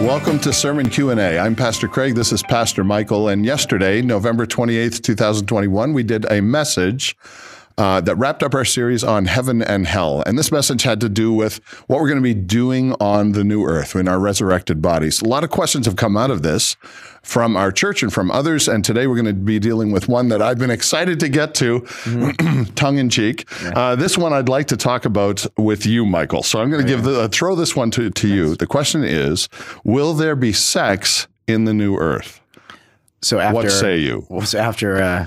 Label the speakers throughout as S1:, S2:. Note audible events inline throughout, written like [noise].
S1: Welcome to Sermon Q&A. I'm Pastor Craig, this is Pastor Michael, and yesterday, November 28th, 2021, we did a message uh, that wrapped up our series on heaven and hell. And this message had to do with what we're going to be doing on the new earth in our resurrected bodies. A lot of questions have come out of this from our church and from others. And today we're going to be dealing with one that I've been excited to get to, mm-hmm. [clears throat] tongue in cheek. Yeah. Uh, this one I'd like to talk about with you, Michael. So I'm going to give the, uh, throw this one to, to you. The question is Will there be sex in the new earth?
S2: So after,
S1: what say you?
S2: So after uh,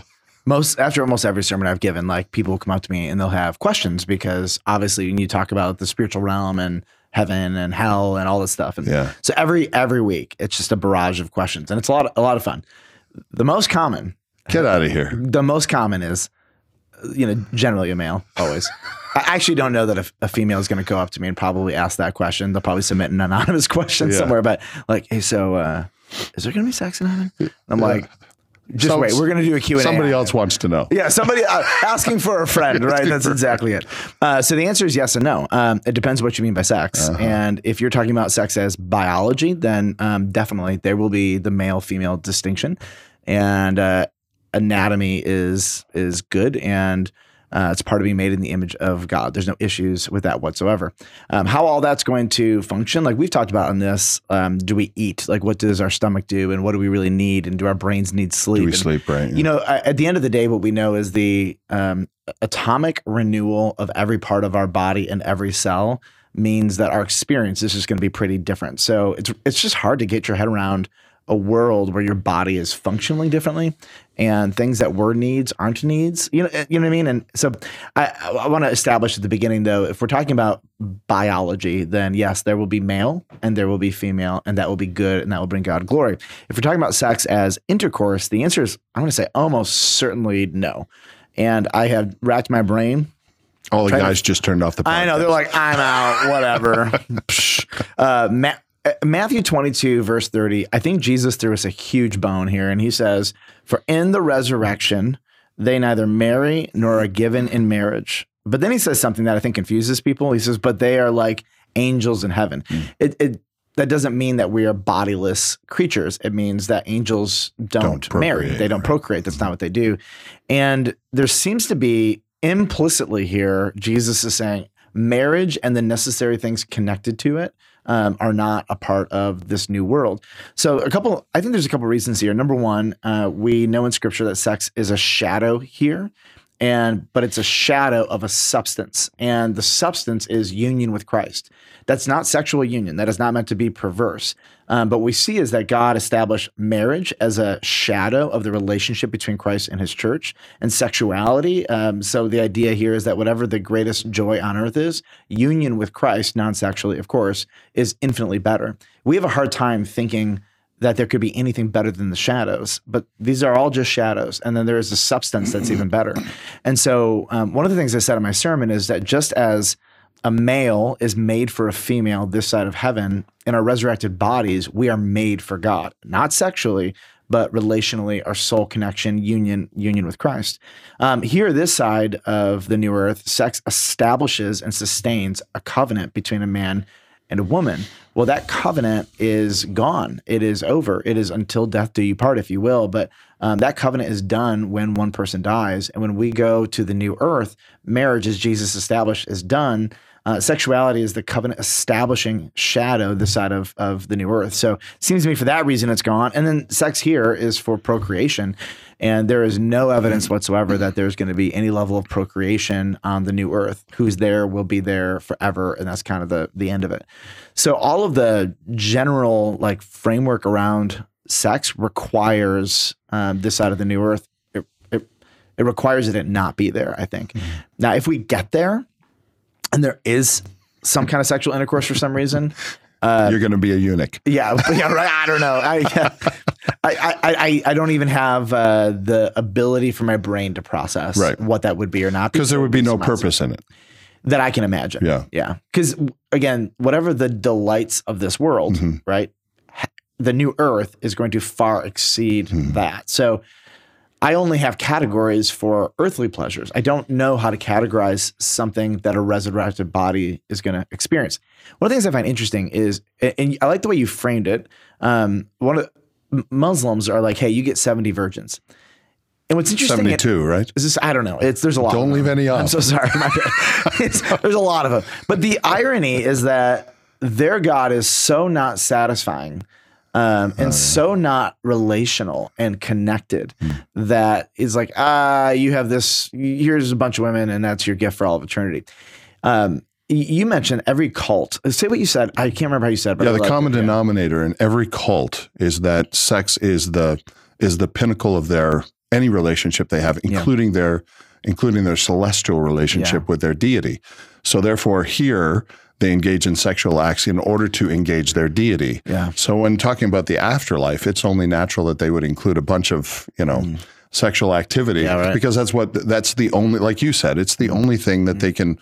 S2: most after almost every sermon I've given, like people will come up to me and they'll have questions because obviously when you talk about the spiritual realm and heaven and hell and all this stuff, and
S1: yeah.
S2: so every every week it's just a barrage of questions and it's a lot of, a lot of fun. The most common,
S1: get out of here.
S2: The most common is, you know, generally a male always. [laughs] I actually don't know that a, a female is going to go up to me and probably ask that question. They'll probably submit an anonymous [laughs] question yeah. somewhere, but like, hey, so uh, is there going to be sex in heaven? I'm yeah. like, just wait. We're going to do a Q&A.
S1: Somebody else wants to know.
S2: Yeah, somebody uh, [laughs] asking for a friend, right? That's exactly it. Uh, so the answer is yes and no. Um, it depends what you mean by sex. Uh-huh. And if you're talking about sex as biology, then um, definitely there will be the male female distinction, and uh, anatomy is is good and uh, it's part of being made in the image of God. There's no issues with that whatsoever. Um, how all that's going to function, like we've talked about on this, um, do we eat? Like, what does our stomach do, and what do we really need? And do our brains need sleep? Do
S1: we
S2: and,
S1: sleep right?
S2: You know, at the end of the day, what we know is the um, atomic renewal of every part of our body and every cell means that our experience is just going to be pretty different. So it's it's just hard to get your head around a world where your body is functioning differently and things that were needs aren't needs. You know, you know what I mean? And so I, I want to establish at the beginning though, if we're talking about biology, then yes, there will be male and there will be female, and that will be good and that will bring God glory. If we're talking about sex as intercourse, the answer is I'm going to say almost certainly no. And I have racked my brain
S1: all the guys to, just turned off the.
S2: Podcast. I know they're like, I'm out, whatever. [laughs] uh, Matt, Matthew 22, verse 30, I think Jesus threw us a huge bone here. And he says, For in the resurrection, they neither marry nor are given in marriage. But then he says something that I think confuses people. He says, But they are like angels in heaven. Mm. It, it, that doesn't mean that we are bodiless creatures. It means that angels don't, don't marry, they don't right. procreate. That's not what they do. And there seems to be implicitly here, Jesus is saying, marriage and the necessary things connected to it um, are not a part of this new world. So, a couple, I think there's a couple reasons here. Number one, uh, we know in Scripture that sex is a shadow here, and but it's a shadow of a substance, and the substance is union with Christ. That's not sexual union. That is not meant to be perverse. Um, but we see is that God established marriage as a shadow of the relationship between Christ and his church and sexuality. Um, so the idea here is that whatever the greatest joy on earth is, union with Christ, non sexually, of course, is infinitely better. We have a hard time thinking that there could be anything better than the shadows, but these are all just shadows. And then there is a substance that's even [clears throat] better. And so, um, one of the things I said in my sermon is that just as a male is made for a female this side of heaven. In our resurrected bodies, we are made for God, not sexually, but relationally, our soul connection, union, union with Christ. Um, here, this side of the new earth, sex establishes and sustains a covenant between a man and a woman. Well, that covenant is gone. It is over. It is until death do you part, if you will. But um, that covenant is done when one person dies. And when we go to the new earth, marriage, as Jesus established, is done. Uh, sexuality is the covenant establishing shadow the side of, of the new earth. So it seems to me for that reason it's gone. And then sex here is for procreation. And there is no evidence whatsoever that there's going to be any level of procreation on the new earth. Who's there will be there forever. And that's kind of the, the end of it. So all of the general like framework around sex requires um, this side of the new earth. It, it, it requires that it not be there, I think. Mm-hmm. Now, if we get there, and there is some kind of sexual intercourse for some reason,
S1: uh, you're going to be a eunuch.
S2: Yeah, [laughs] yeah, right. I don't know. I, yeah, [laughs] I, I, I, I, don't even have uh, the ability for my brain to process
S1: right.
S2: what that would be or not.
S1: Because there would be no purpose in it
S2: that I can imagine.
S1: Yeah,
S2: yeah. Because again, whatever the delights of this world, mm-hmm. right, the new Earth is going to far exceed mm-hmm. that. So I only have categories for earthly pleasures. I don't know how to categorize something that a resurrected body is going to experience. One of the things I find interesting is, and I like the way you framed it. Um, one of Muslims are like, "Hey, you get seventy virgins." And what's interesting,
S1: seventy-two, right?
S2: Is this? I don't know. It's there's a lot.
S1: Don't leave any off.
S2: I'm so sorry. [laughs] there's a lot of them. But the irony is that their God is so not satisfying um, and uh, so not relational and connected hmm. that is like, ah, you have this, here's a bunch of women, and that's your gift for all of eternity. Um, you mentioned every cult. Say what you said. I can't remember how you said.
S1: But yeah, the common it, denominator yeah. in every cult is that sex is the is the pinnacle of their any relationship they have, including yeah. their including their celestial relationship yeah. with their deity. So therefore, here they engage in sexual acts in order to engage their deity.
S2: Yeah.
S1: So when talking about the afterlife, it's only natural that they would include a bunch of, you know, mm. sexual activity yeah, right. because that's what that's the only like you said, it's the mm. only thing that mm. they can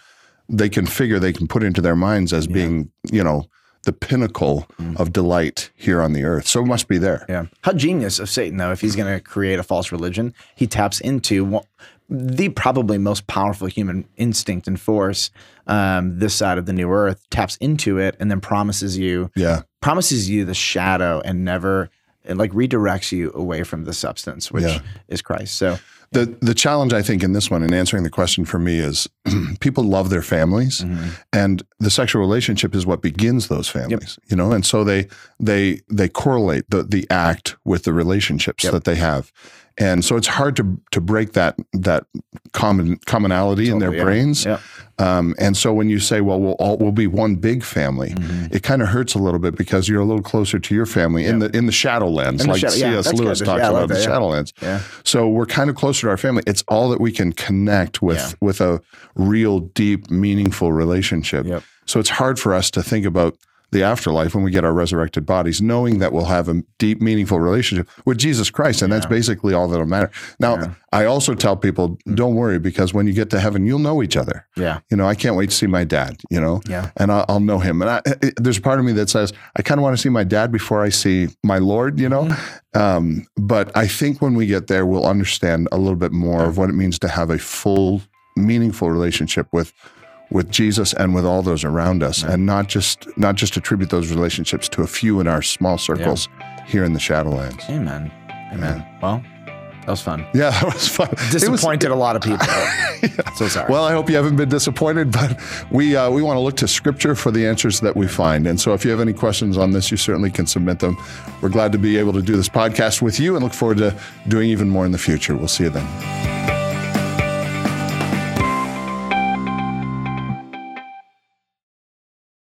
S1: they can figure they can put into their minds as yeah. being, you know, the pinnacle mm. of delight here on the earth. So it must be there.
S2: Yeah. How genius of Satan though if he's going to create a false religion, he taps into the probably most powerful human instinct and force um, this side of the new earth taps into it and then promises you
S1: yeah
S2: promises you the shadow and never it like redirects you away from the substance which yeah. is christ so
S1: the the challenge I think in this one in answering the question for me is [clears throat] people love their families mm-hmm. and the sexual relationship is what begins those families yep. you know and so they they they correlate the the act with the relationships yep. that they have and so it's hard to to break that that common commonality totally, in their
S2: yeah.
S1: brains.
S2: Yeah.
S1: Um, and so when you say, "Well, we'll all we'll be one big family," mm-hmm. it kind of hurts a little bit because you're a little closer to your family yeah. in the in the Shadowlands, in like shadow, C.S. Lewis good. talks about that, the Shadowlands.
S2: Yeah.
S1: So we're kind of closer to our family. It's all that we can connect with with a real, deep, meaningful relationship.
S2: Yep.
S1: So it's hard for us to think about the afterlife when we get our resurrected bodies, knowing that we'll have a deep, meaningful relationship with Jesus Christ. And yeah. that's basically all that'll matter. Now, yeah. I also tell people, don't worry, because when you get to heaven, you'll know each other.
S2: Yeah.
S1: You know, I can't wait to see my dad, you know,
S2: yeah.
S1: and I'll, I'll know him. And I, it, there's a part of me that says, I kind of want to see my dad before I see my Lord, you know. Mm-hmm. Um, but I think when we get there, we'll understand a little bit more of what it means to have a full, meaningful relationship with with Jesus and with all those around us, and not just not just attribute those relationships to a few in our small circles yeah. here in the Shadowlands.
S2: Amen. Amen. Yeah. Well, that was fun.
S1: Yeah, [laughs] that was fun.
S2: Disappointed was, a lot of people. [laughs] yeah. So sorry.
S1: Well, I hope you haven't been disappointed, but we uh, we want to look to Scripture for the answers that we find. And so, if you have any questions on this, you certainly can submit them. We're glad to be able to do this podcast with you, and look forward to doing even more in the future. We'll see you then.